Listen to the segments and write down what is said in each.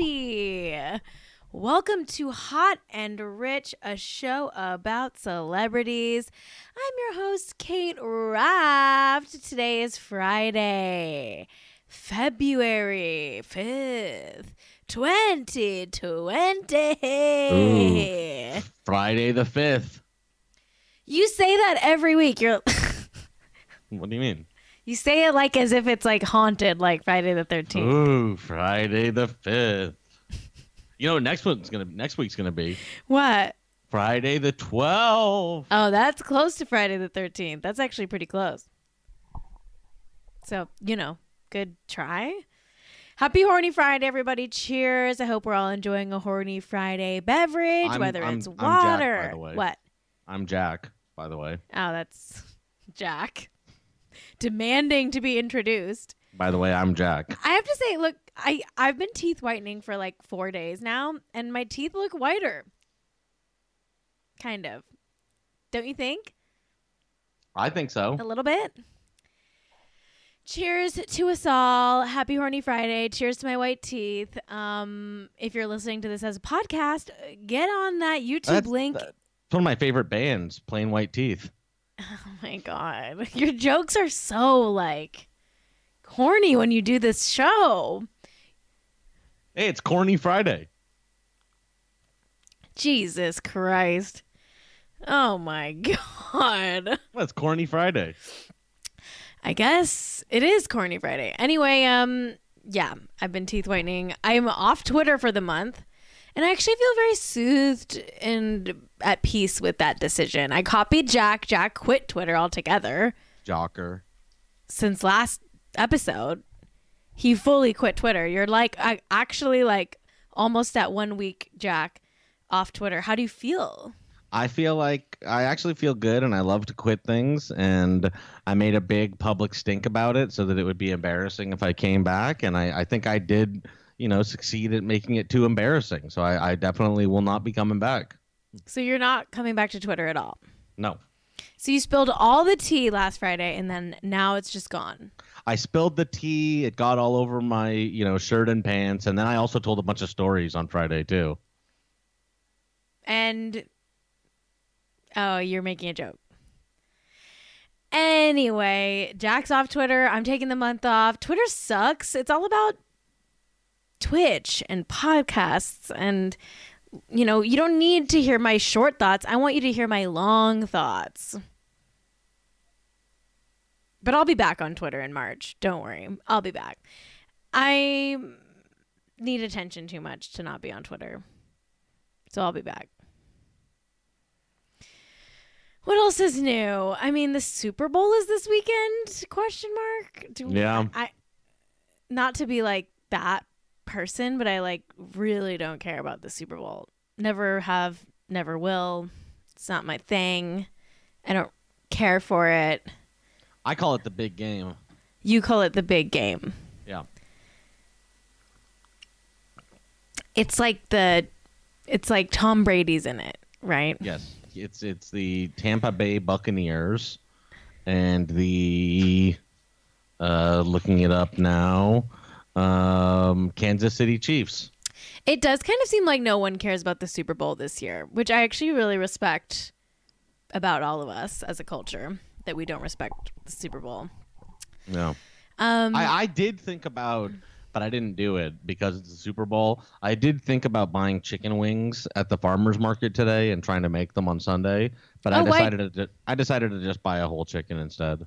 everybody. Welcome to Hot and Rich, a show about celebrities. I'm your host, Kate Raft. Today is Friday, February 5th, 2020. Friday the 5th. You say that every week. You're What do you mean? You say it like as if it's like haunted, like Friday the 13th. Ooh, Friday the 5th. You know next one's gonna next week's gonna be What? Friday the 12th. Oh, that's close to Friday the 13th. That's actually pretty close. So, you know, good try. Happy Horny Friday, everybody. Cheers. I hope we're all enjoying a Horny Friday beverage, I'm- whether I'm- it's I'm Jack, by water. the way. what? I'm Jack, by the way. Oh, that's Jack. Demanding to be introduced. By the way, I'm Jack. I have to say, look, I, I've been teeth whitening for like four days now, and my teeth look whiter. Kind of. Don't you think? I think so. A little bit. Cheers to us all. Happy Horny Friday. Cheers to my white teeth. Um, if you're listening to this as a podcast, get on that YouTube That's- link. that's one of my favorite bands, Plain White Teeth. Oh my god. Your jokes are so like corny when you do this show. Hey, it's Corny Friday. Jesus Christ. Oh my god. Well, it's Corny Friday. I guess it is corny Friday. Anyway, um yeah, I've been teeth whitening. I'm off Twitter for the month. And I actually feel very soothed and at peace with that decision. I copied Jack. Jack quit Twitter altogether Jocker. since last episode. He fully quit Twitter. You're like I actually like almost at one week, Jack, off Twitter. How do you feel? I feel like I actually feel good and I love to quit things and I made a big public stink about it so that it would be embarrassing if I came back and I, I think I did, you know, succeed at making it too embarrassing. So I, I definitely will not be coming back. So you're not coming back to Twitter at all. No. So you spilled all the tea last Friday and then now it's just gone. I spilled the tea, it got all over my, you know, shirt and pants, and then I also told a bunch of stories on Friday too. And oh, you're making a joke. Anyway, Jack's off Twitter. I'm taking the month off. Twitter sucks. It's all about Twitch and podcasts and you know, you don't need to hear my short thoughts. I want you to hear my long thoughts. But I'll be back on Twitter in March. Don't worry. I'll be back. I need attention too much to not be on Twitter. So I'll be back. What else is new? I mean, the Super Bowl is this weekend? Question mark. Do, Yeah. I not to be like that person, but I like really don't care about the Super Bowl. Never have, never will. It's not my thing. I don't care for it. I call it the big game. You call it the big game. Yeah. It's like the it's like Tom Brady's in it, right? Yes. It's it's the Tampa Bay Buccaneers and the uh looking it up now. Um Kansas City Chiefs. It does kind of seem like no one cares about the Super Bowl this year, which I actually really respect about all of us as a culture that we don't respect the Super Bowl. No. Um, I, I did think about, but I didn't do it because it's the Super Bowl. I did think about buying chicken wings at the farmers market today and trying to make them on Sunday, but I Oh, why- decided to I decided to just buy a whole chicken instead.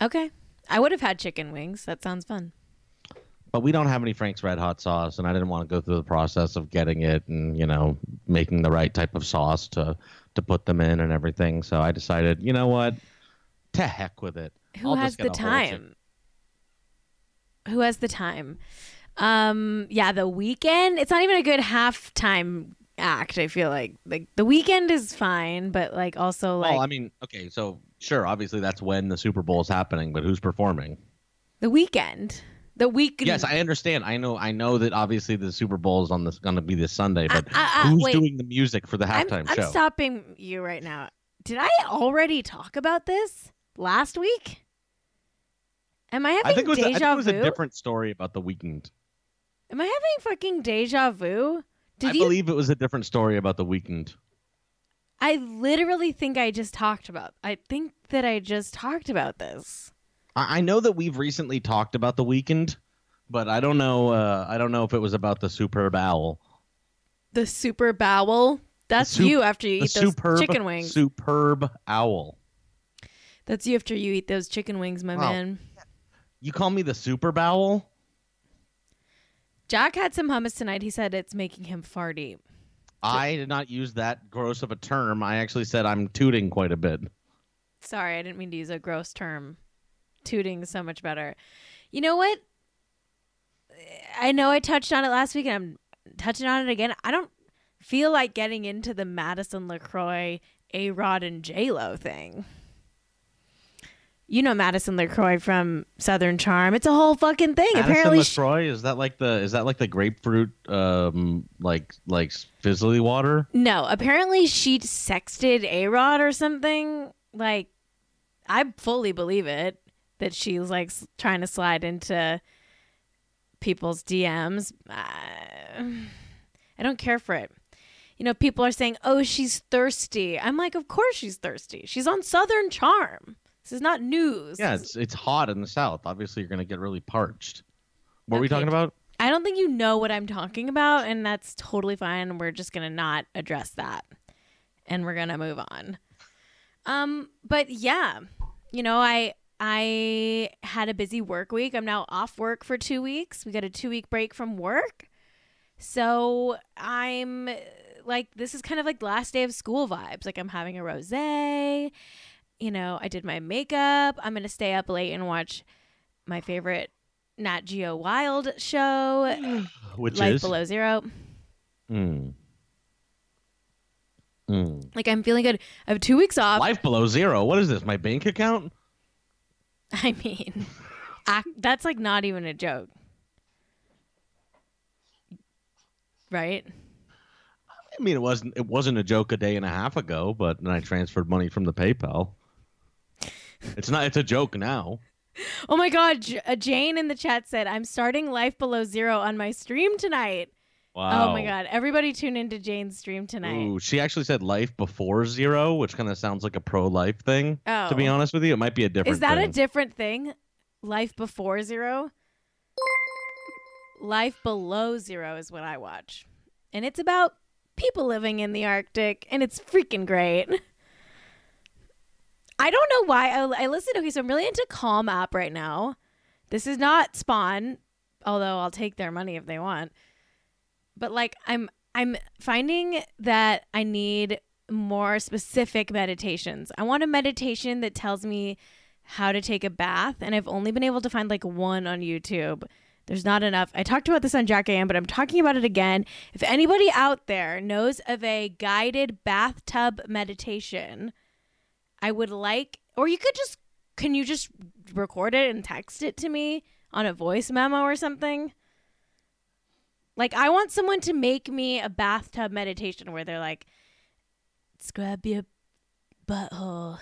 okay, I would have had chicken wings. That sounds fun. But we don't have any Frank's Red Hot sauce, and I didn't want to go through the process of getting it and you know making the right type of sauce to to put them in and everything. So I decided, you know what, to heck with it. Who I'll has the a whole chicken. time? Who has the time? Um, yeah, the Weeknd. It's not even a good halftime act. I feel like like the Weeknd is fine, but like also like well, I mean, okay, so sure, obviously that's when the Super Bowl is happening, but who's performing? the Weeknd. The week. Yes, I understand. I know. I know that obviously the Super Bowl is on this going to be this Sunday, but Uh, uh, uh, who's wait. doing the music for the I'm, halftime I'm show? stopping you right now. Did I already talk about this last week? Am I having I think it was, a, I deja think it was vu? a different story about the Weeknd. Am I having fucking deja vu? Did I you? believe it was a different story about the Weeknd. I literally think I just talked about. I think that I just talked about this. I, I know that we've recently talked about the Weeknd, but I don't know. Uh, I don't know if it was about the superb owl. The super bowel. That's sup- you after you eat those superb chicken wings. Superb owl. That's you after you eat those chicken wings, my Wow. man. You call me the super bowel? Jack had some hummus tonight. He said it's making him farty. I did not use that gross of a term. I actually said I'm tooting quite a bit. Sorry, I didn't mean to use a gross term. Tooting so much better. You know what? I know I touched on it last week and I'm touching on it again. I don't feel like getting into the Madison LeCroy, A Rod, and J Lo thing. You know Madison LeCroy from Southern Charm. It's a whole fucking thing. Madison Apparently, she- Lacroix is that like the is that like the grapefruit um like like fizzly water? No, apparently she sexted A Rod or something. Like, I fully believe it that she was like trying to slide into people's DMs. Uh, I don't care for it. You know, people are saying, oh, she's thirsty. I'm like, of course she's thirsty. She's on Southern Charm. This is not news. Yeah, it's it's hot in the south. Obviously, you're gonna get really parched. What are we talking about? I don't think you know what I'm talking about, and that's totally fine. We're just gonna not address that, and we're gonna move on. Um, but yeah, you know, I I had a busy work week. I'm now off work for two weeks. We got a two week break from work, so I'm like, this is kind of like last day of school vibes. Like I'm having a rosé. You know, I did my makeup. I'm gonna stay up late and watch my favorite Nat Geo Wild show, Which Life is Below Zero. Mm. Mm. Like I'm feeling good. I have two weeks off. life below zero. What is this? My bank account? I mean, that's like not even a joke, right? I mean, it wasn't it wasn't a joke a day and a half ago, but then I transferred money from the PayPal. It's not. It's a joke now. Oh my God! J- uh, Jane in the chat said, "I'm starting Life Below Zero on my stream tonight." Wow. Oh my God! Everybody tune into Jane's stream tonight. Ooh, she actually said life before zero, which kind of sounds like a pro-life thing. oh, To be oh. honest with you, it might be a different. Thing. Is that a different thing? Life before zero. Life below zero is what I watch, and it's about people living in the Arctic, and it's freaking great. I don't know why I, I listen. Okay, so I'm really into Calm app right now. This is not Spawn, although I'll take their money if they want. But like I'm I'm finding that I need more specific meditations. I want a meditation that tells me how to take a bath, and I've only been able to find like one on YouTube. There's not enough. I talked about this on Jack AM, but I'm talking about it again. If anybody out there knows of a guided bathtub meditation, I would like, or you could just, can you just record it and text it to me on a voice memo or something? Like, I want someone to make me a bathtub meditation where they're like, scrub your butthole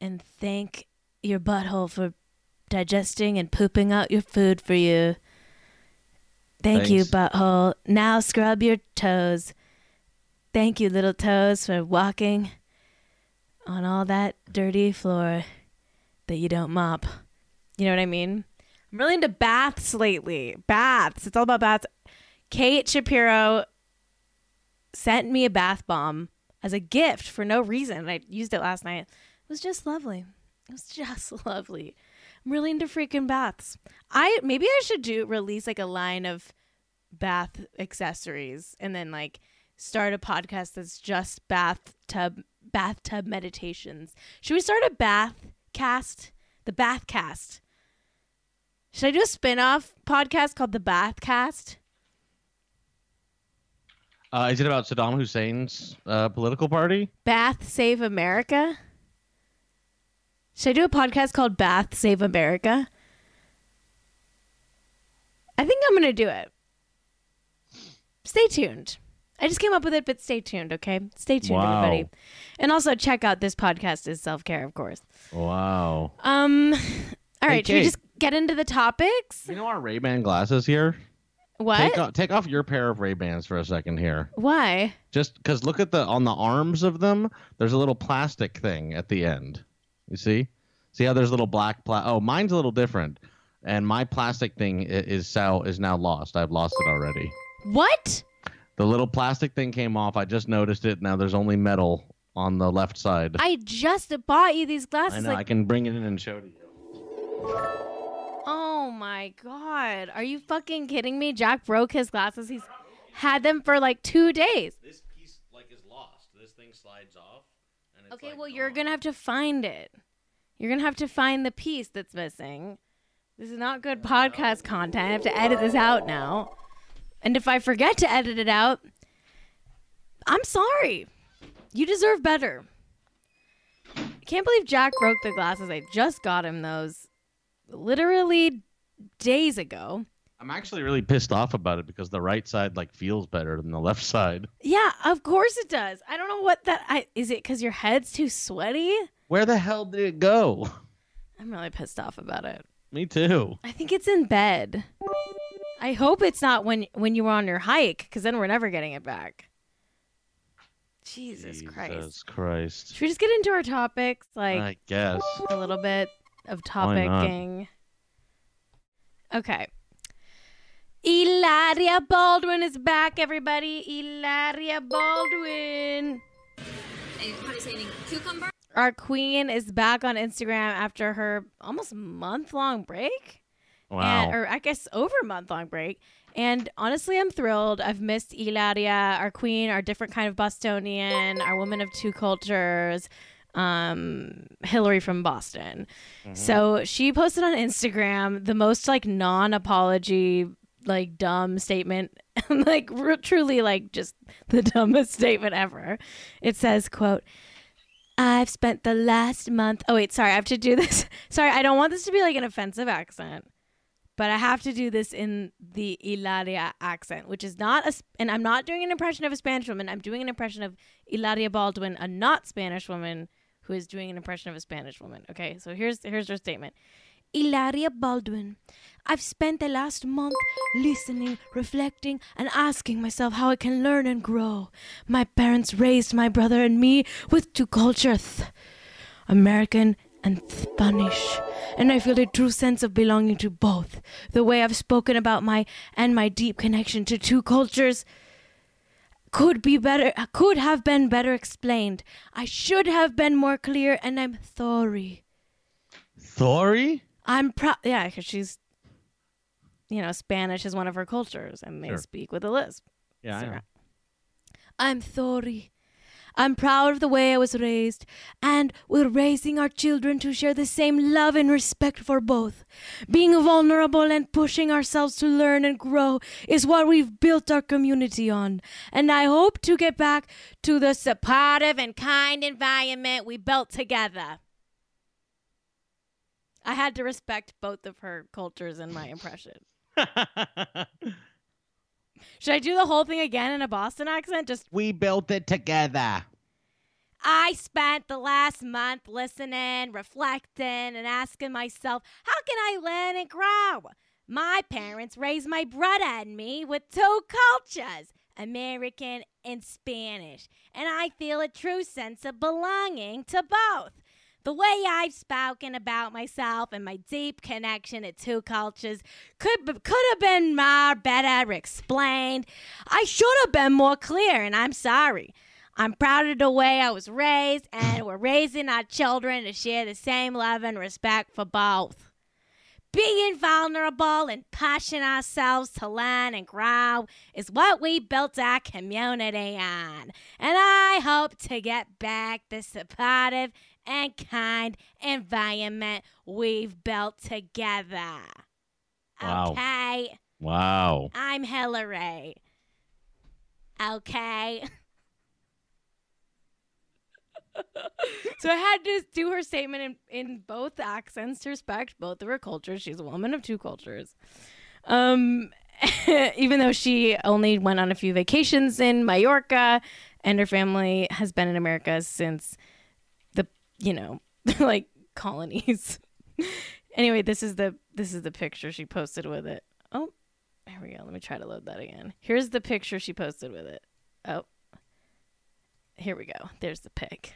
and thank your butthole for digesting and pooping out your food for you. Thank you, butthole. Now scrub your toes. Thank you, little toes, for walking on all that dirty floor that you don't mop. You know what I mean? I'm really into baths lately. Baths. It's all about baths. Kate Shapiro sent me a bath bomb as a gift for no reason. I used it last night. It was just lovely. It was just lovely. I'm really into freaking baths. I maybe I should do release like a line of bath accessories and then like start a podcast that's just bathtub bathtub meditations. Should we start a bath cast? The bath cast. Should I do a spin-off podcast called the Bath Cast? Uh, is it about Saddam Hussein's uh, political party? Bath Save America? Should I do a podcast called Bath Save America? I think I'm going to do it. Stay tuned. I just came up with it, but stay tuned, okay? Stay tuned, Wow. everybody. And also check out this podcast is self care, of course. Wow. Um, all right, should we just get into the topics? You know our Ray Ban glasses here. What? Take off, take off your pair of Ray Bans for a second here. Why? Just because look at the on the arms of them. There's a little plastic thing at the end. You see? See how there's a little black pla- Oh, mine's a little different, and my plastic thing is now is now lost. I've lost it already. What? The little plastic thing came off. I just noticed it. Now there's only metal on the left side. I just bought you these glasses. I know. I can bring it in and show to you. Oh my god, are you fucking kidding me? Jack broke his glasses. He's had them for like two days. This piece like is lost. This thing slides off. And Okay, well you're gonna have to find it. You're gonna have to find the piece that's missing. This is not good podcast content. I have to edit this out now. And if I forget to edit it out, I'm sorry. You deserve better. I can't believe Jack broke the glasses. I just got him those literally days ago. I'm actually really pissed off about it because the right side like feels better than the left side. Yeah, of course it does. I don't know what that I, is. It because your head's too sweaty? Where the hell did it go? I'm really pissed off about it. Me too. I think it's in bed. I hope it's not when when you were on your hike, because then we're never getting it back. Jesus, Christ! Jesus Christ. Should we just get into our topics, like I guess. a little bit of topicing? Okay. Ilaria Baldwin is back, everybody. Ilaria Baldwin. And how do you say name? Cucumber? Our queen is back on Instagram after her almost month long break. Wow. and, or I guess over a month long break. And honestly, I'm thrilled. I've missed Ilaria, our queen, our different kind of Bostonian, our woman of two cultures, um, Hillary from Boston. So she posted on Instagram the most like non apology, like dumb statement, like r- truly like just the dumbest statement ever. It says, "quote." I've spent the last month. Oh wait, sorry. I have to do this. Sorry, I don't want this to be like an offensive accent but I have to do this in the Ilaria accent, which is not a, and I'm not doing an impression of a Spanish woman. I'm doing an impression of Ilaria Baldwin, a not Spanish woman who is doing an impression of a Spanish woman. Okay, so here's here's her statement. Ilaria Baldwin, I've spent the last month listening, reflecting, and asking myself how I can learn and grow. My parents raised my brother and me with two cultures. American and Spanish. And I feel a true sense of belonging to both. The way I've spoken about my and my deep connection to two cultures could be better could have been better explained. I should have been more clear and I'm sorry. Thori? I'm proud yeah, cuz she's you know, Spanish is one of her cultures and they Sure. speak with a lisp. Yeah, I So- know. I'm sorry. I'm proud of the way I was raised, and we're raising our children to share the same love and respect for both. Being vulnerable and pushing ourselves to learn and grow is what we've built our community on, and I hope to get back to the supportive and kind environment we built together. I had to respect both of her cultures in my impression. Should I do the whole thing again in a Boston accent? Just we built it together. I spent the last month listening, reflecting, and asking myself, how can I learn and grow? My parents raised my brother and me with two cultures, American and Spanish, and I feel a true sense of belonging to both. The way I've spoken about myself and my deep connection to two cultures could could have been more better explained. I should have been more clear, and I'm sorry. I'm proud of the way I was raised, and we're raising our children to share the same love and respect for both. Being vulnerable and pushing ourselves to learn and grow is what we built our community on. And I hope to get back the supportive and kind environment we've built together. Wow. Okay. Wow. I'm Hillary. Okay. so I had to do her statement in, in both accents to respect both of her cultures. She's a woman of two cultures. Um, even though she only went on a few vacations in Mallorca and her family has been in America since you know, like colonies. Anyway, this is the this is the picture she posted with it. Oh, here we go. Let me try to load that again. Here's the picture she posted with it. Oh, here we go. There's the pic.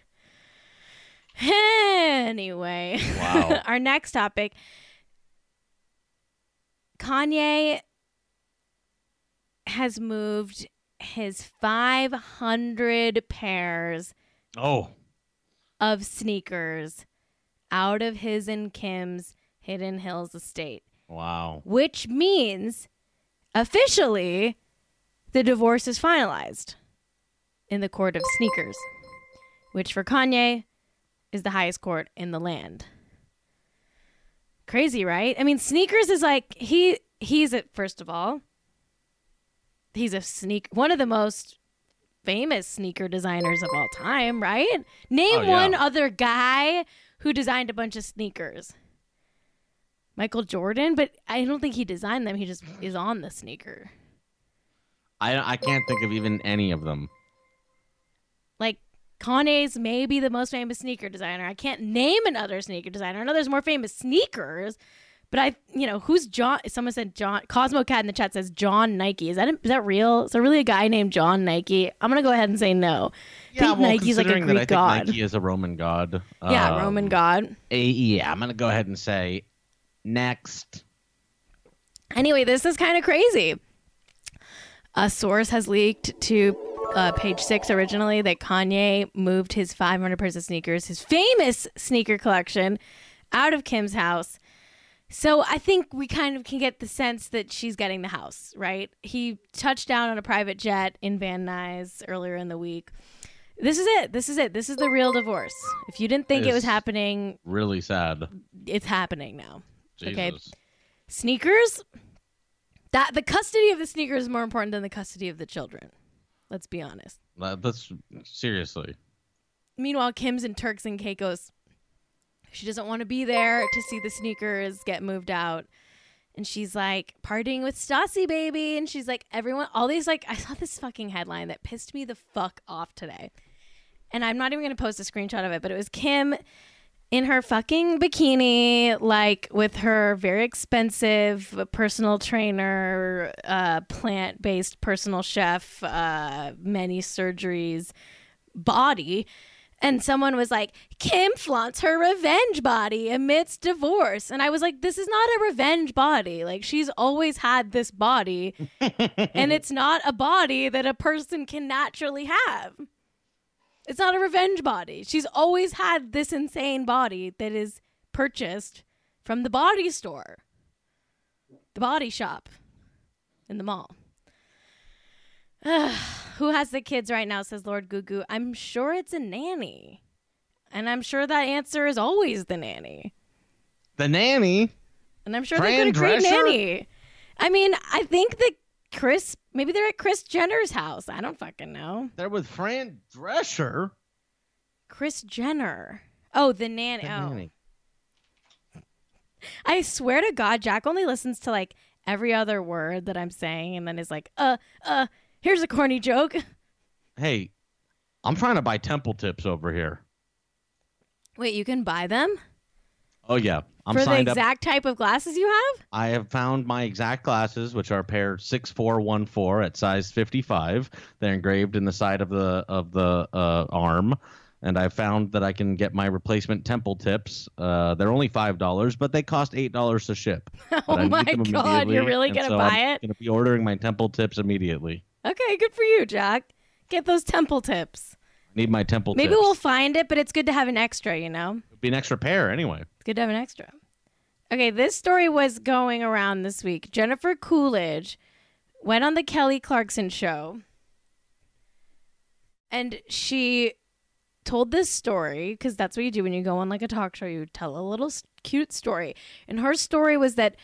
Anyway, Wow. our next topic Kanye has moved his 500 pairs Oh, of sneakers out of his and Kim's Hidden Hills estate, wow. which means officially the divorce is finalized in the court of sneakers, which for Kanye is the highest court in the land. Crazy, right? I mean, sneakers is like he he's a first of all, he's a sneak one of the most famous sneaker designers of all time, right? Name Oh, yeah. one other guy who designed a bunch of sneakers. Michael Jordan, but I don't think he designed them. He just is on the sneaker. I I can't think of even any of them. Like Kanye's maybe the most famous sneaker designer. I can't name another sneaker designer. I know there's more famous sneakers, but I, you know, who's John? Someone said John. Cosmo Cat in the chat says John Nike. Is that is that real? Is there really a guy named John Nike? I'm gonna go ahead and say no. I think Nike's like a that Greek think god. Nike is a Roman god. yeah, um, Roman god. yeah, I'm gonna go ahead and say next. Anyway, this is kind of crazy. A source has leaked to uh, page six originally that Kanye moved his 500 pairs of sneakers, his famous sneaker collection, out of Kim's house. So I think we kind of can get the sense that she's getting the house, right? He touched down on a private jet in Van Nuys earlier in the week. This is it. This is it. This is the real divorce. If you didn't think it was happening, Really sad. it's happening now. Jesus. Okay. sneakers that the custody of the sneakers is more important than the custody of the children let's be honest That- That's seriously. meanwhile kim's and turks and caicos she doesn't want to be there to see the sneakers get moved out and she's like partying with Stassi baby and she's like everyone all these like I saw this fucking headline that pissed me the fuck off today and I'm not even going to post a screenshot of it but it was Kim in her fucking bikini, like with her very expensive personal trainer, uh, plant based personal chef, uh, many surgeries body. And someone was like, Kim flaunts her revenge body amidst divorce. And I was like, this is not a revenge body. Like, she's always had this body, and it's not a body that a person can naturally have. It's not a revenge body. She's always had this insane body that is purchased from the body store, the body shop in the mall. Who has the kids right now? Says Lord Gugu. I'm sure it's a nanny. And I'm sure that answer is always the nanny. The nanny. And I'm sure Fran they've got a great Drescher? nanny. I mean, I think that Kris, maybe they're at Kris Jenner's house. I don't fucking know. They're with Fran Drescher. Kris Jenner. Oh, the nanny. The oh. nanny. I swear to God, Jack only listens to like every other word that I'm saying and then is like, uh, uh, here's a corny joke. Hey, I'm trying to buy temple tips over here. Wait, you can buy them Oh yeah, I'm for the signed up. exact type of glasses you have? I have found my exact glasses, which are pair six four one four at size fifty five. They're engraved in the side of the of the uh, arm, and I found that I can get my replacement temple tips. Uh, they're only five dollars, but they cost eight dollars to ship. Oh my God, you're really to so buy I'm it? Gonna be ordering my temple tips immediately. Okay, good for you, Jack. Get those temple tips. Need my temple Maybe tips. we'll find it, but it's good to have an extra, you know? It'd be an extra pair anyway. It's good to have an extra. Okay, this story was going around this week. Jennifer Coolidge went on the Kelly Clarkson show and she told this story because that's what you do when you go on like a talk show. You tell a little cute story. And her story was that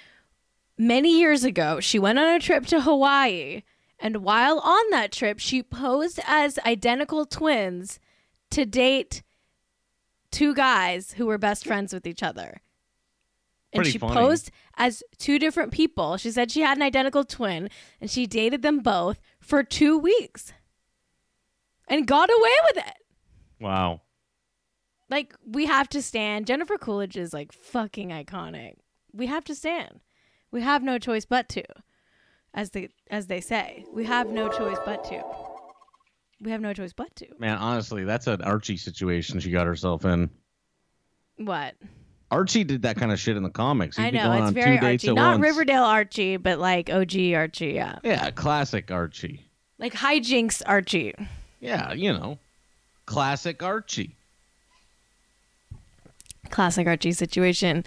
many years ago, she went on a trip to Hawaii. And while on that trip, she posed as identical twins to date two guys who were best friends with each other. And Pretty she funny. posed as two different people. She said she had an identical twin and she dated them both for two weeks and got away with it. Wow. Like, we have to stand. Jennifer Coolidge is like fucking iconic. we have to stand. We have no choice but to, as they as they say. We have no choice but to. We have no choice but to. Man, honestly, that's an Archie situation she got herself in. What? Archie did that kind of shit in the comics. He'd I know it's very Archie, not once. Riverdale Archie, but like OG Archie. Yeah, Yeah, classic Archie. like hijinks Archie. Yeah, you know, classic Archie. classic Archie situation.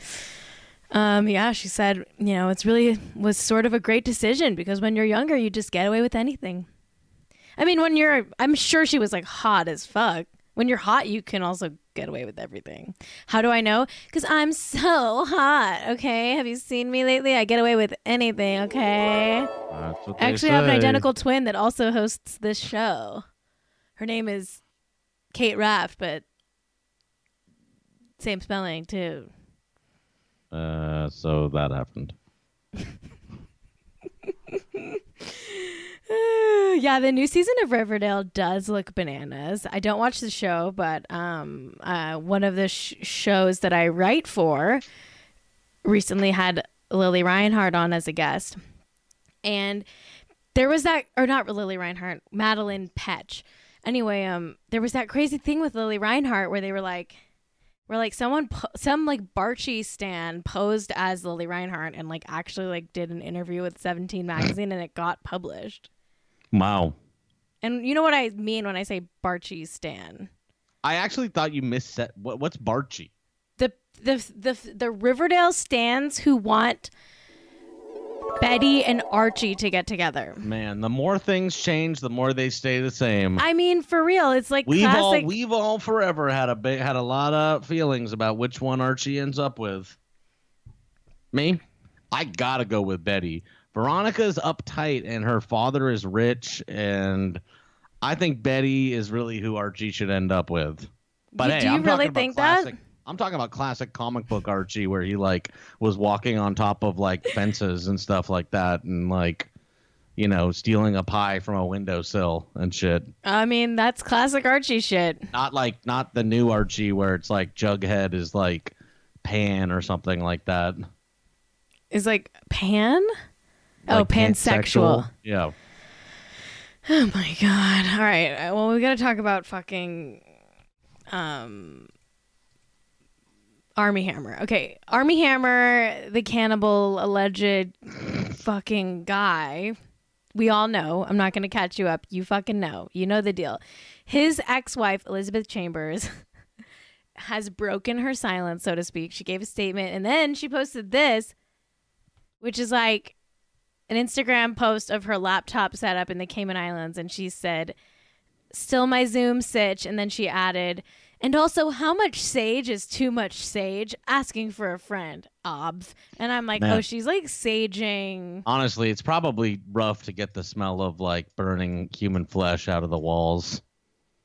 Um, yeah, she said, you know, it's really was sort of a great decision because when you're younger, you just get away with anything. I mean, when you're, I'm sure she was like hot as fuck. When you're hot, you can also get away with everything. How do I know? Because I'm so hot. Okay, have you seen me lately? I get away with anything. Okay. What I actually have an identical twin that also hosts this show. Her name is Kate Raft, but same spelling too. Uh, so that happened. yeah, the new season of Riverdale does look bananas. I don't watch the show, but um, uh, one of the sh- shows that I write for recently had Lili Reinhart on as a guest, and there was that, or not Lili Reinhart, Madelaine Petsch. Anyway, um, there was that crazy thing with Lili Reinhart where they were like, where like someone, po- some like Barchi stan posed as Lili Reinhart and like actually like did an interview with Seventeen magazine and it got published. Wow. And you know what I mean when I say Barchi Stan? I actually thought you missed set. What, what's Barchi? The the the the Riverdale stands who want Betty and Archie to get together. Man, the more things change, the more they stay the same. I mean, for real, it's like we've all we've all forever had a ba- had a lot of feelings about which one Archie ends up with. Me, I gotta go with Betty. Veronica's uptight and her father is rich, and I think Betty is really who Archie should end up with. But You- hey, do you I'm really think that? I'm talking about classic comic book Archie, where he like was walking on top of like fences and stuff like that, and like, you know, stealing a pie from a windowsill and shit. I mean, that's classic Archie shit. Not like not the new Archie where it's like Jughead is like Pan or something like that. Is like pan. oh, Like pansexual. Yeah. Oh my god! All right, well, we got to talk about fucking um Armie Hammer. Okay, Armie Hammer, the cannibal alleged fucking guy. We all know. I'm not going to catch you up. You fucking know. You know the deal. His ex-wife Elizabeth Chambers has broken her silence, so to speak. She gave a statement and then she posted this which is like an Instagram post of her laptop setup in the Cayman Islands, and she said, "Still my Zoom sitch," and then she added, "And also, how much sage is too much sage?" Asking for a friend, obv. And I'm like, oh, Man. oh, she's like saging. Honestly, it's probably rough to get the smell of like burning human flesh out of the walls.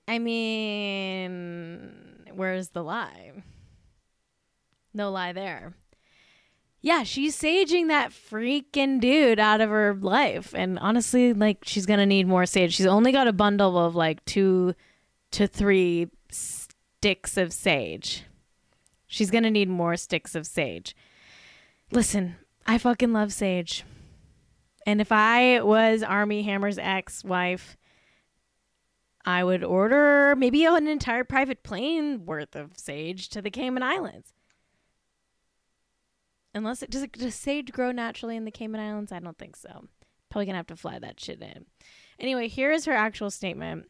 I mean, where's the lie? No lie there. Yeah, she's saging that freaking dude out of her life. And honestly, like, she's going to need more sage. She's only got a bundle of like two to three sticks of sage. She's going to need more sticks of sage. Listen, I fucking love sage. And if I was Armie Hammer's ex wife, I would order maybe an entire private plane worth of sage to the Cayman Islands. Unless it does, it does sage grow naturally in the Cayman Islands? I don't think so. Probably gonna have to fly that shit in. Anyway, here is her actual statement.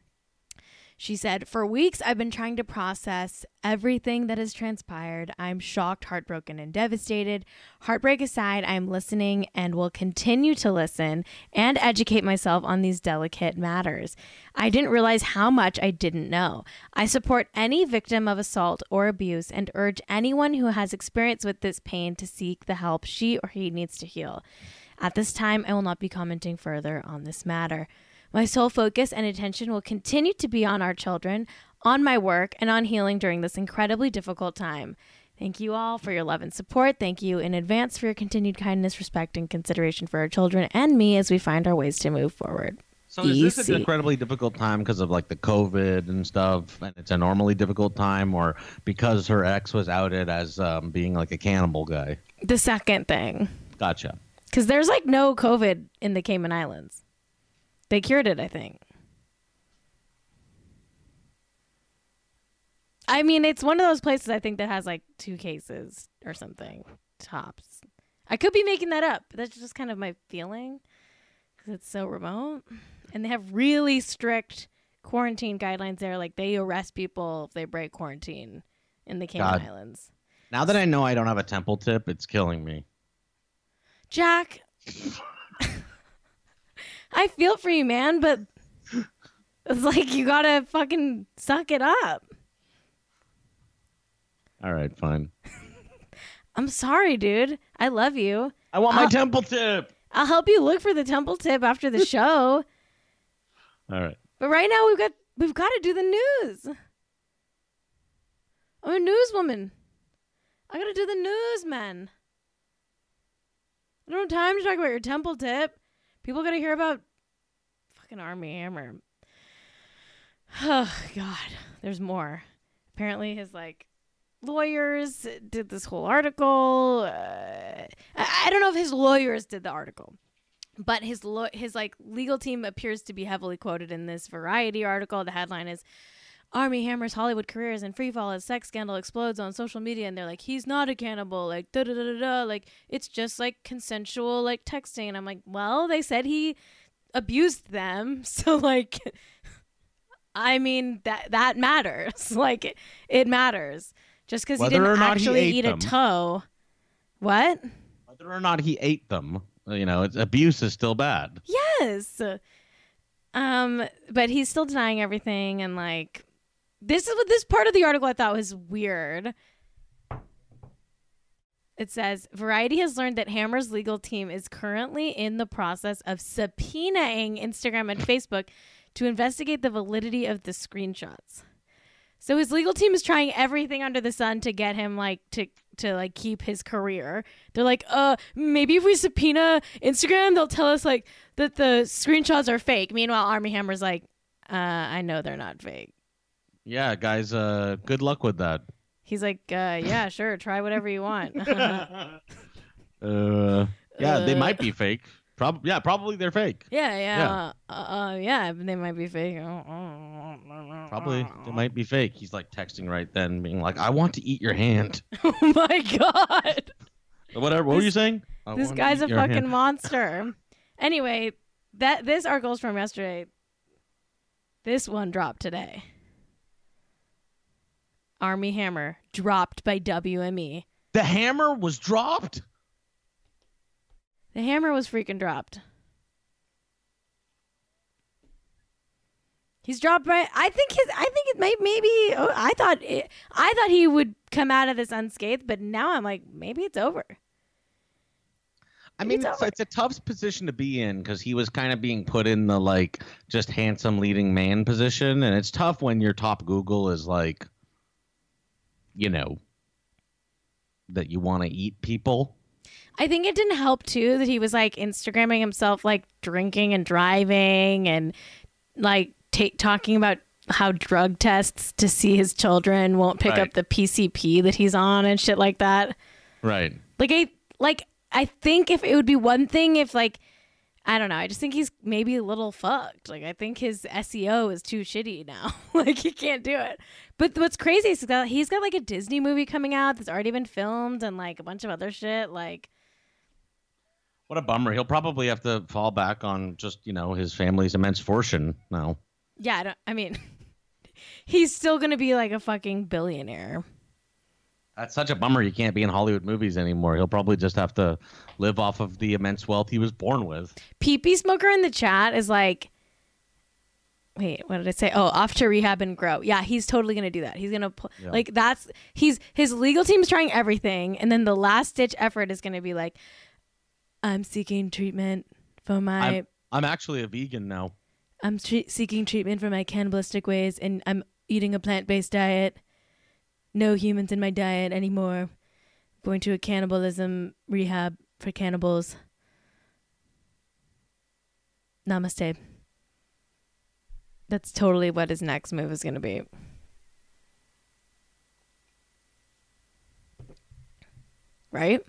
She said, For weeks, I've been trying to process everything that has transpired. I'm shocked, heartbroken, and devastated. Heartbreak aside, I'm listening and will continue to listen and educate myself on these delicate matters. I didn't realize how much I didn't know. I support any victim of assault or abuse and urge anyone who has experience with this pain to seek the help she or he needs to heal. At this time, I will not be commenting further on this matter. My sole focus and attention will continue to be on our children, on my work, and on healing during this incredibly difficult time. Thank you all for your love and support. Thank you in advance for your continued kindness, respect, and consideration for our children and me as we find our ways to move forward. So is this an incredibly difficult time because of like the COVID and stuff, and it's a normally difficult time, or because her ex was outed as um, being like a cannibal guy? The second thing. Gotcha. Because there's like no COVID in the Cayman Islands. They cured it, I think. I mean, it's one of those places I think that has like two cases or something tops. I could be making that up. But that's just kind of my feeling because it's so remote, and they have really strict quarantine guidelines there. Like they arrest people if they break quarantine in the Cayman God. Islands. Now that I know I don't have a temple tip, it's killing me. Jack, I feel for you, man, but it's like you gotta fucking suck it up. All right, fine. I'm sorry, dude. I love you. I want my Uh, temple tip. I'll help you look for the temple tip after the show. All right. But right now we've got we've got to do the news. I'm a newswoman. I gotta do the news, man. I don't have time to talk about your temple tip. People gotta hear about fucking Armie Hammer. Oh God, there's more. Apparently, his like lawyers did this whole article. Uh, I, I don't know if his lawyers did the article, but his lo- his like legal team appears to be heavily quoted in this Variety article. The headline is Armie Hammer's Hollywood career is in free fall as sex scandal explodes on social media, and they're like, he's not a cannibal, like da da da da da, like it's just like consensual like texting, and I'm like, well, they said he abused them, so like, I mean that that matters, like it, it matters, just because he didn't or not he actually ate eat them. a toe. What? Whether or not he ate them, you know, it's, abuse is still bad. Yes. Um, but he's still denying everything and like this is what this part of the article I thought was weird. It says Variety has learned that Hammer's legal team is currently in the process of subpoenaing Instagram and Facebook to investigate the validity of the screenshots. So his legal team is trying everything under the sun to get him like to to like keep his career. They're like, uh, maybe if we subpoena Instagram, they'll tell us like that the screenshots are fake. Meanwhile, Armie Hammer's like, uh, I know they're not fake. Yeah, guys. Uh, good luck with that. He's like, uh, yeah, sure, try whatever you want. uh, yeah, they might be fake. Prob- yeah, probably they're fake. yeah, yeah, Uh, uh, yeah. They might be fake. Probably they might be fake. He's like texting right then, being like, "I want to eat your hand." Oh my god. Whatever. What were you saying? I this guy's a fucking hand. monster. Anyway, that this article's from yesterday. This one dropped today. Armie Hammer dropped by WME. The hammer was dropped. The hammer was freaking dropped. He's dropped by. I think his. I think it might maybe. oh, I thought. It, I thought he would come out of this unscathed, but now I'm like, maybe it's over. I mean, it's it's, it's a tough position to be in because he was kind of being put in the like just handsome leading man position, and it's tough when your top Google is like, you know, that you want to eat people. I think it didn't help too that he was like Instagramming himself like drinking and driving and like ta talking about how drug tests to see his children won't pick Right. up the PCP that he's on and shit like that. Right. Like I like I think if it would be one thing if like I don't know, I just think he's maybe a little fucked. Like I think his SEO is too shitty now. like he can't do it. But what's crazy is he's he's got like a Disney movie coming out that's already been filmed and like a bunch of other shit like What a bummer. He'll probably have to fall back on just you know his family's immense fortune now. Yeah, I, don't, I mean, he's still gonna be like a fucking billionaire. That's such a bummer. He can't be in Hollywood movies anymore. He'll probably just have to live off of the immense wealth he was born with. PP Smoker in the chat is like, wait, what did I say? Oh, off to rehab and grow. Yeah, he's totally gonna do that. He's gonna Yeah. like that's he's his legal team's trying everything, and then the last ditch effort is gonna be like, I'm seeking treatment for my. I'm, I'm actually a vegan now. I'm tre- seeking treatment for my cannibalistic ways, and I'm eating a plant based diet. No humans in my diet anymore. Going to a cannibalism rehab for cannibals. Namaste. That's totally what his next move is going to be. Right?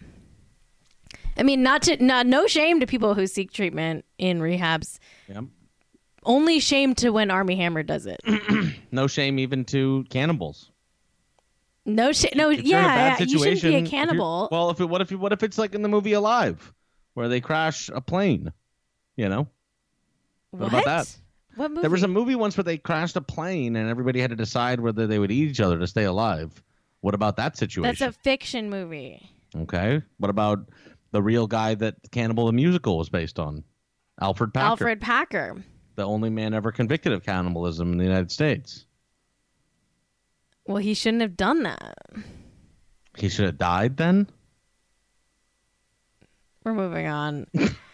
I mean, not to not no shame to people who seek treatment in rehabs. Yep. Only shame to when Armie Hammer does it. No shame even to cannibals. No shame. No, If you're in a yeah, yeah, you shouldn't be a situation, if cannibal. Well, if it, what if what if it's like in the movie Alive, where they crash a plane? You know, what about that? What movie? there was a movie once where they crashed a plane and everybody had to decide whether they would eat each other to stay alive. What about that situation? That's a fiction movie. Okay. What about the real guy that Cannibal the Musical was based on? Alfred Packer, Alfred Packer. the only man ever convicted of cannibalism in the United States. Well, he shouldn't have done that. He should have died then. We're moving on.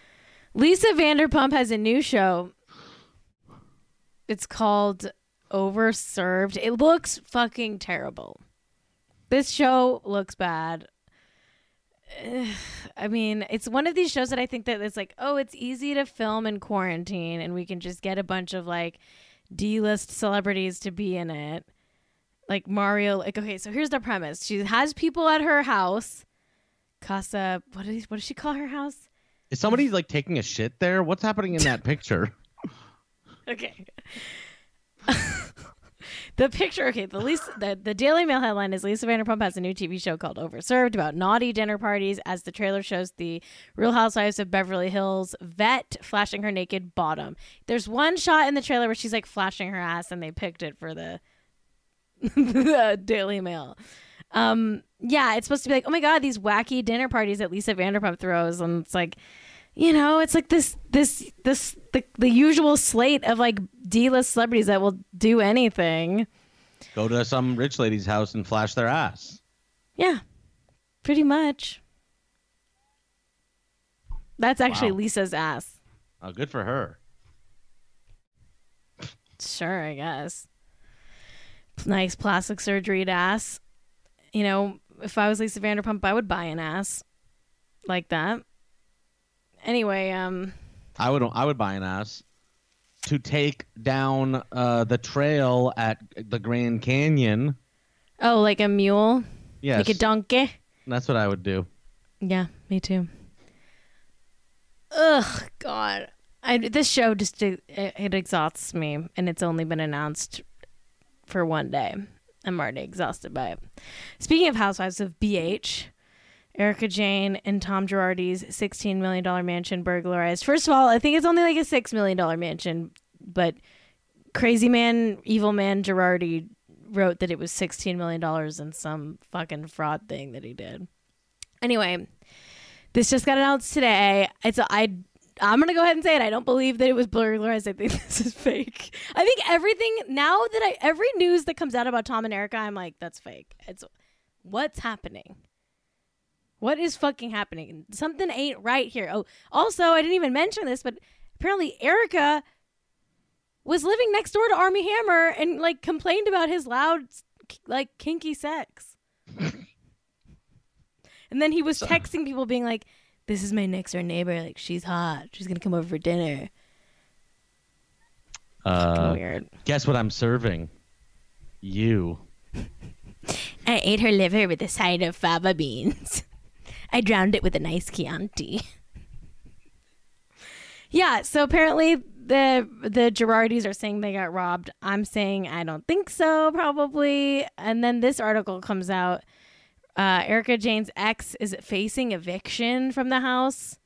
Lisa Vanderpump has a new show. It's called Overserved. It looks fucking terrible. This show looks bad. I mean, it's one of these shows that I think that it's like, oh, it's easy to film in quarantine and we can just get a bunch of like D-list celebrities to be in it. Like Mario, like okay, so here's the premise. She has people at her house. Casa, what is what does she call her house? Is somebody like taking a shit there? What's happening in that picture? Okay. the picture, okay, the least the, the Daily Mail headline is Lisa Vanderpump has a new TV show called Overserved about naughty dinner parties as the trailer shows the Real Housewives of Beverly Hills vet flashing her naked bottom. There's one shot in the trailer where she's like flashing her ass and they picked it for the, the Daily Mail. Um, yeah, it's supposed to be like, oh my god, these wacky dinner parties that Lisa Vanderpump throws, and it's like, you know, it's like this, this, this, the, the usual slate of like D-list celebrities that will do anything. Go to some rich lady's house and flash their ass. Yeah, pretty much. That's actually Wow. Lisa's ass. Oh, good for her. Sure, I guess. Nice plastic surgery ass. You know, if I was Lisa Vanderpump, I would buy an ass like that. Anyway, um, I would I would buy an ass to take down uh, the trail at the Grand Canyon. oh, like a mule, Yes, like a donkey. that's what I would do. Yeah, me too. Ugh, God. I, this show just it, it exhausts me, and it's only been announced for one day. I'm already exhausted by it. Speaking of Housewives of BH, Erika Jayne and Tom Girardi's $16 million mansion burglarized. First of all, I think it's only like a $6 million mansion, but crazy man, evil man Girardi wrote that it was $16 million in some fucking fraud thing that he did. Anyway, this just got announced today. It's I I'm gonna go ahead and say it. I don't believe that it was burglarized. I think this is fake. I think everything now that I every news that comes out about Tom and Erika, I'm like, that's fake. It's what's happening. What is fucking happening? Something ain't right here. Oh, also, I didn't even mention this, but apparently Erika was living next door to Armie Hammer and like complained about his loud, like kinky sex. and then he was texting people, being like, "This is my next door neighbor. Like, she's hot. She's gonna come over for dinner." Uh, Weird. guess what I'm serving? You. I ate her liver with a side of fava beans. I drowned it with a nice Chianti. yeah, so apparently the the Girardis are saying they got robbed. I'm saying I don't think so, probably. And then this article comes out. Uh, Erika Jayne's ex is facing eviction from the house,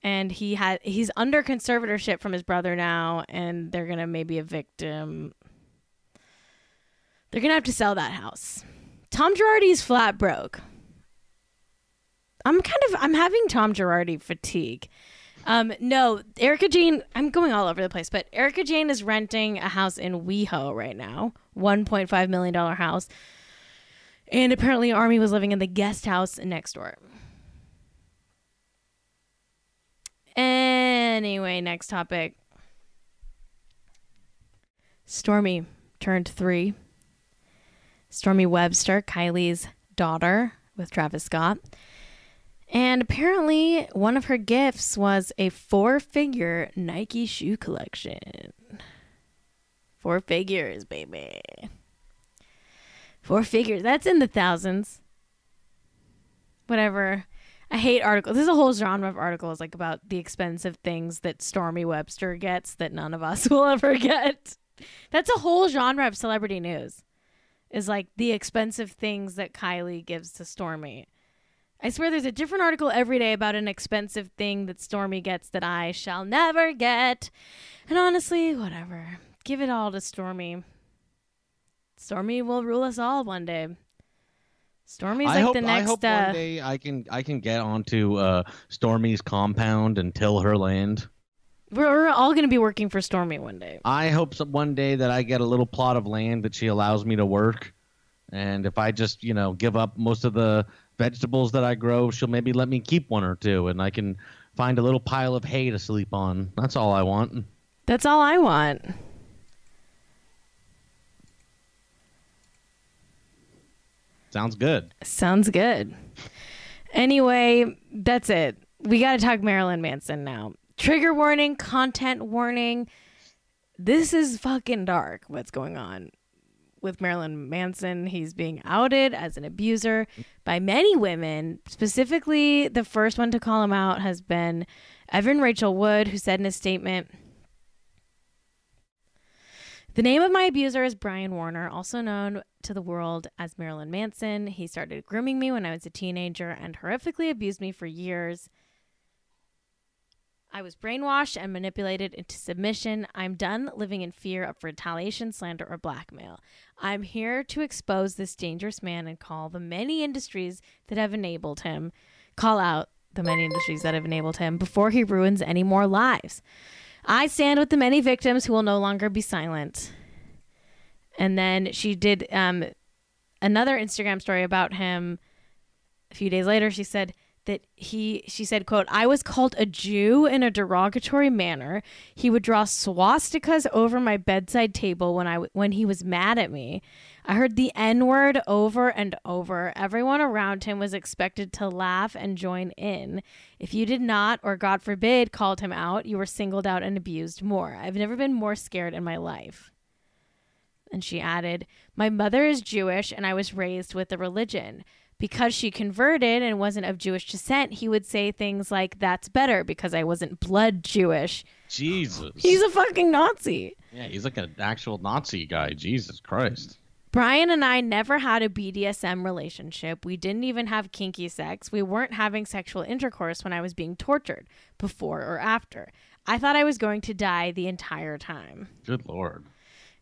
and he had he's under conservatorship from his brother now, and they're gonna maybe evict him. They're gonna have to sell that house. Tom Girardi's flat broke. I'm kind of I'm having Tom Girardi fatigue. Um, no, Erika Jayne. I'm going all over the place, but Erika Jayne is renting a house in WeHo right now, 1.5 million dollar house, and apparently Armie was living in the guest house next door. Anyway, next topic. Stormy turned three. Stormy Webster, Kylie's daughter with Travis Scott. And apparently, one of her gifts was a four figure Nike shoe collection. Four figures, baby. Four figures. That's in the thousands. Whatever. I hate articles. There's a whole genre of articles like about the expensive things that Stormy Webster gets that none of us will ever get. That's a whole genre of celebrity news. Is like the expensive things that Kylie gives to Stormy. I swear there's a different article every day about an expensive thing that Stormy gets that I shall never get. And honestly, whatever. Give it all to Stormy. Stormy will rule us all one day. Stormy's like hope, the next I hope uh, one day I can I can get onto uh, Stormy's compound and till her land. we're, we're all going to be working for Stormy one day. I hope some, one day that I get a little plot of land that she allows me to work, and if I just you know give up most of the vegetables that I grow, she'll maybe let me keep one or two, and I can find a little pile of hay to sleep on. That's all I want. That's all I want. Sounds good. Sounds good. Anyway, that's it. We got to talk Marilyn Manson now. Trigger warning, content warning. This is fucking dark what's going on with Marilyn Manson. He's being outed as an abuser by many women. Specifically, the first one to call him out has been Evan Rachel Wood, who said in a statement, the name of my abuser is Brian Warner, also known to the world as Marilyn Manson. He started grooming me when I was a teenager and horrifically abused me for years. I was brainwashed and manipulated into submission. I'm done living in fear of retaliation, slander, or blackmail. I'm here to expose this dangerous man and call the many industries that have enabled him, call out the many industries that have enabled him before he ruins any more lives. I stand with the many victims who will no longer be silent. And then she did um, another Instagram story about him a few days later. She said that he, she said, quote, I was called a Jew in a derogatory manner. He would draw swastikas over my bedside table when I, when he was mad at me. I heard the N word over and over. Everyone around him was expected to laugh and join in. If you did not, or God forbid, called him out, you were singled out and abused more. I've never been more scared in my life. And she added, My mother is Jewish and I was raised with the religion. Because she converted and wasn't of Jewish descent, he would say things like, That's better because I wasn't blood Jewish. Jesus. He's a fucking Nazi. yeah, he's like an actual Nazi guy. Jesus Christ. Brian and I never had a BDSM relationship. We didn't even have kinky sex. We weren't having sexual intercourse when I was being tortured, before or after. I thought I was going to die the entire time. Good lord.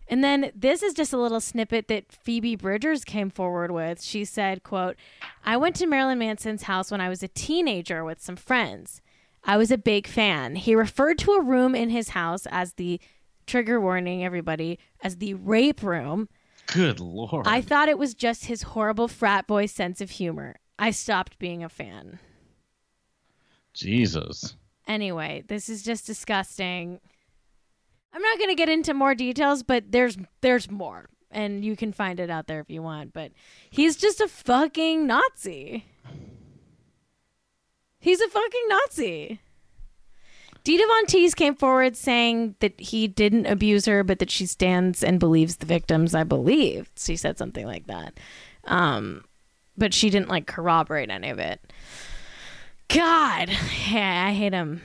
And then this is just a little snippet that Phoebe Bridgers came forward with. She said, quote, I went to Marilyn Manson's house when I was a teenager with some friends. I was a big fan. He referred to a room in his house as the trigger warning, everybody, as the rape room. Good lord. I thought it was just his horrible frat boy sense of humor. I stopped being a fan. Jesus. Anyway, this is just disgusting. I'm not going to get into more details, but there's there's more and you can find it out there if you want, but he's just a fucking Nazi. He's a fucking Nazi. Dita Von Teese came forward saying that he didn't abuse her, but that she stands and believes the victims. I believe she said something like that, um, but she didn't like corroborate any of it. God, yeah, I hate him.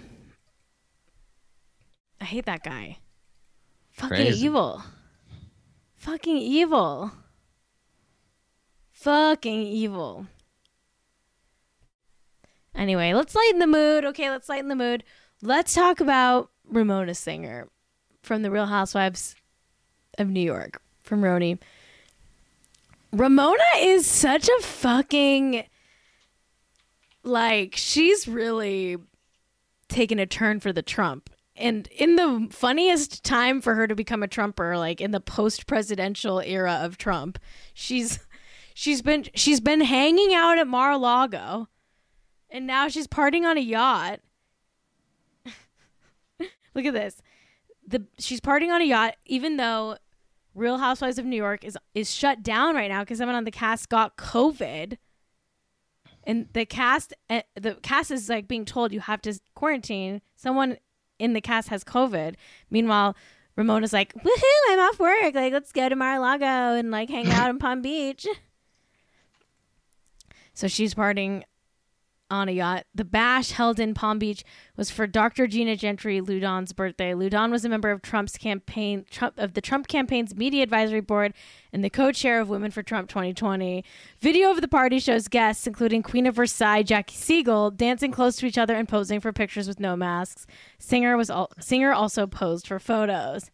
I hate that guy. Fucking Crazy. evil. Fucking evil. Fucking evil. Anyway, let's lighten the mood. Okay, let's lighten the mood. Let's talk about Ramona Singer from the Real Housewives of New York, from RHONY. Ramona is such a fucking like she's really taken a turn for the Trump. And in the funniest time for her to become a Trumper, like in the post-presidential era of Trump, she's she's been she's been hanging out at Mar-a-Lago, and now she's partying on a yacht. Look at this. The she's partying on a yacht, even though Real Housewives of New York is is shut down right now because someone on the cast got COVID, and the cast uh, the cast is like being told you have to quarantine. Someone in the cast has COVID. Meanwhile, Ramona's like, woohoo, I'm off work. Like, let's go to Mar-a-Lago and like hang out in Palm Beach. So she's partying on a yacht. The bash held in Palm Beach was for Dr. Gina Gentry Loudon's birthday. Loudon was a member of Trump's campaign Trump of the Trump campaign's media advisory board and the co-chair of Women for Trump 2020. Video of the party shows guests including Queen of Versailles Jackie Siegel dancing close to each other and posing for pictures with no masks. Singer was al- singer also posed for photos.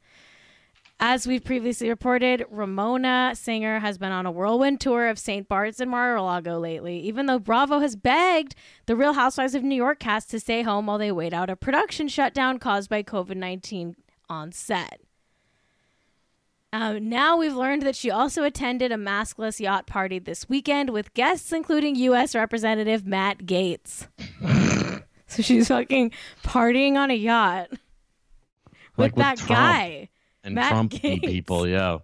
As we've previously reported, Ramona Singer has been on a whirlwind tour of St. Bart's and Mar-a-Lago lately, even though Bravo has begged the Real Housewives of New York cast to stay home while they wait out a production shutdown caused by COVID 19 on set. Um, now we've learned that she also attended a maskless yacht party this weekend with guests including U.S. Representative Matt Gaetz. so she's fucking partying on a yacht with Like that guy. And Matt Trump Gaetz. people, yeah.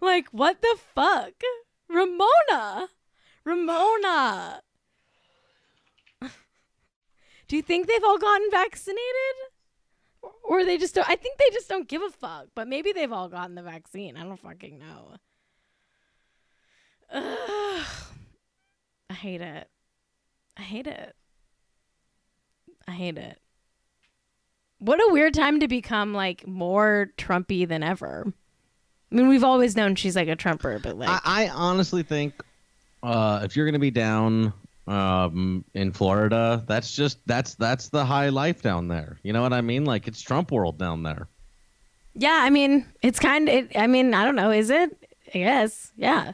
Like, what the fuck? Ramona! Ramona! Do you think they've all gotten vaccinated? Or- Or they just don't? I think they just don't give a fuck. But maybe they've all gotten the vaccine. I don't fucking know. Ugh. I hate it. I hate it. I hate it. What a weird time to become like more Trumpy than ever. I mean, we've always known she's like a Trumper, but like, I, I honestly think uh, if you're gonna be down um, in Florida, that's just that's that's the high life down there. You know what I mean? Like it's Trump world down there. yeah, I mean, it's kind of, it, I mean, I don't know, is it? I guess, yeah.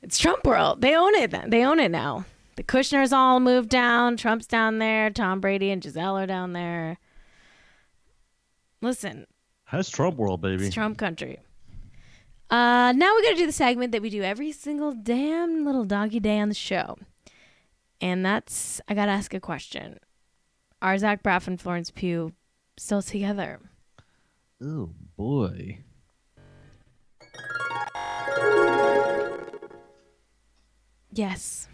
It's Trump world. They own it. They own it now. The Kushners all moved down. Trump's down there. Tom Brady and Gisele are down there. Listen, That's Trump world, baby. It's Trump country. Uh, now we got to do the segment that we do every single damn little doggy day on the show, and that's I got to ask a question: Are Zach Braff and Florence Pugh still together? Oh boy. Yes,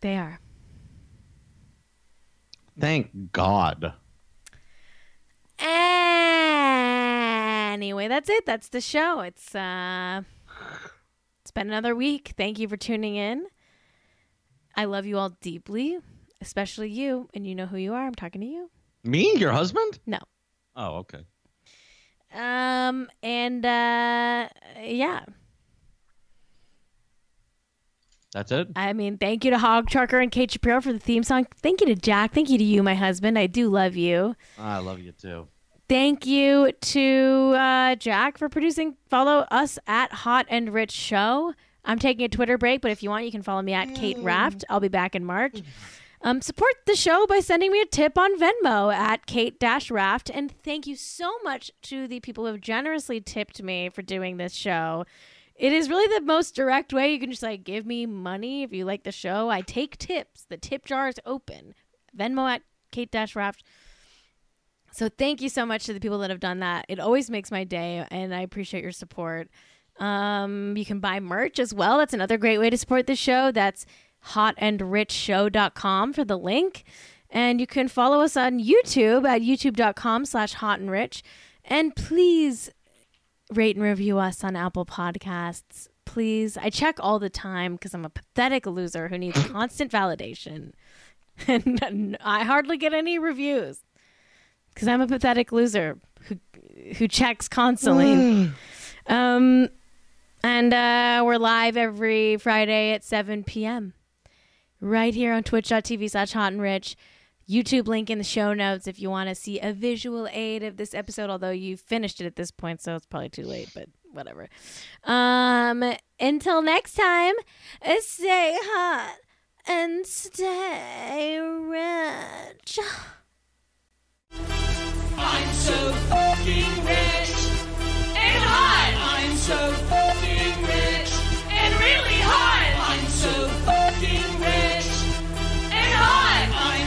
they are. Thank God. Anyway, that's it. That's the show. It's uh it's been another week. Thank you for tuning in. I love you all deeply, especially you, and you know who you are. I'm talking to you. Me, your husband? No. Oh, okay. Um and uh yeah. That's it. I mean, thank you to Hog Trucker and Kate Shapiro for the theme song. Thank you to Jack. Thank you to you, my husband. I do love you. I love you too. Thank you to uh, Jack for producing. Follow us at Hot and Rich Show. I'm taking a Twitter break, but if you want, you can follow me at Kate Raft. I'll be back in March. Um, support the show by sending me a tip on Venmo at Kate Raft. And thank you so much to the people who have generously tipped me for doing this show. It is really the most direct way. You can just like give me money if you like the show. I take tips. The tip jar is open. Venmo at Kate Raft. So thank you so much to the people that have done that. It always makes my day, and I appreciate your support. Um, you can buy merch as well. That's another great way to support the show. That's hotandrichshow.com for the link. And you can follow us on YouTube at youtube.com slash hotandrich. And please rate and review us on Apple Podcasts. Please. I check all the time because I'm a pathetic loser who needs constant validation. And I hardly get any reviews because I'm a pathetic loser who who checks constantly. um, and uh, we're live every Friday at 7 p.m. right here on twitch.tv slash hot and rich. YouTube link in the show notes if you want to see a visual aid of this episode, although you finished it at this point, so it's probably too late, but whatever. Um, until next time, stay hot and stay rich. I'm so fucking rich and hot. I'm so fucking rich and really hot. I'm so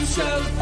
Show.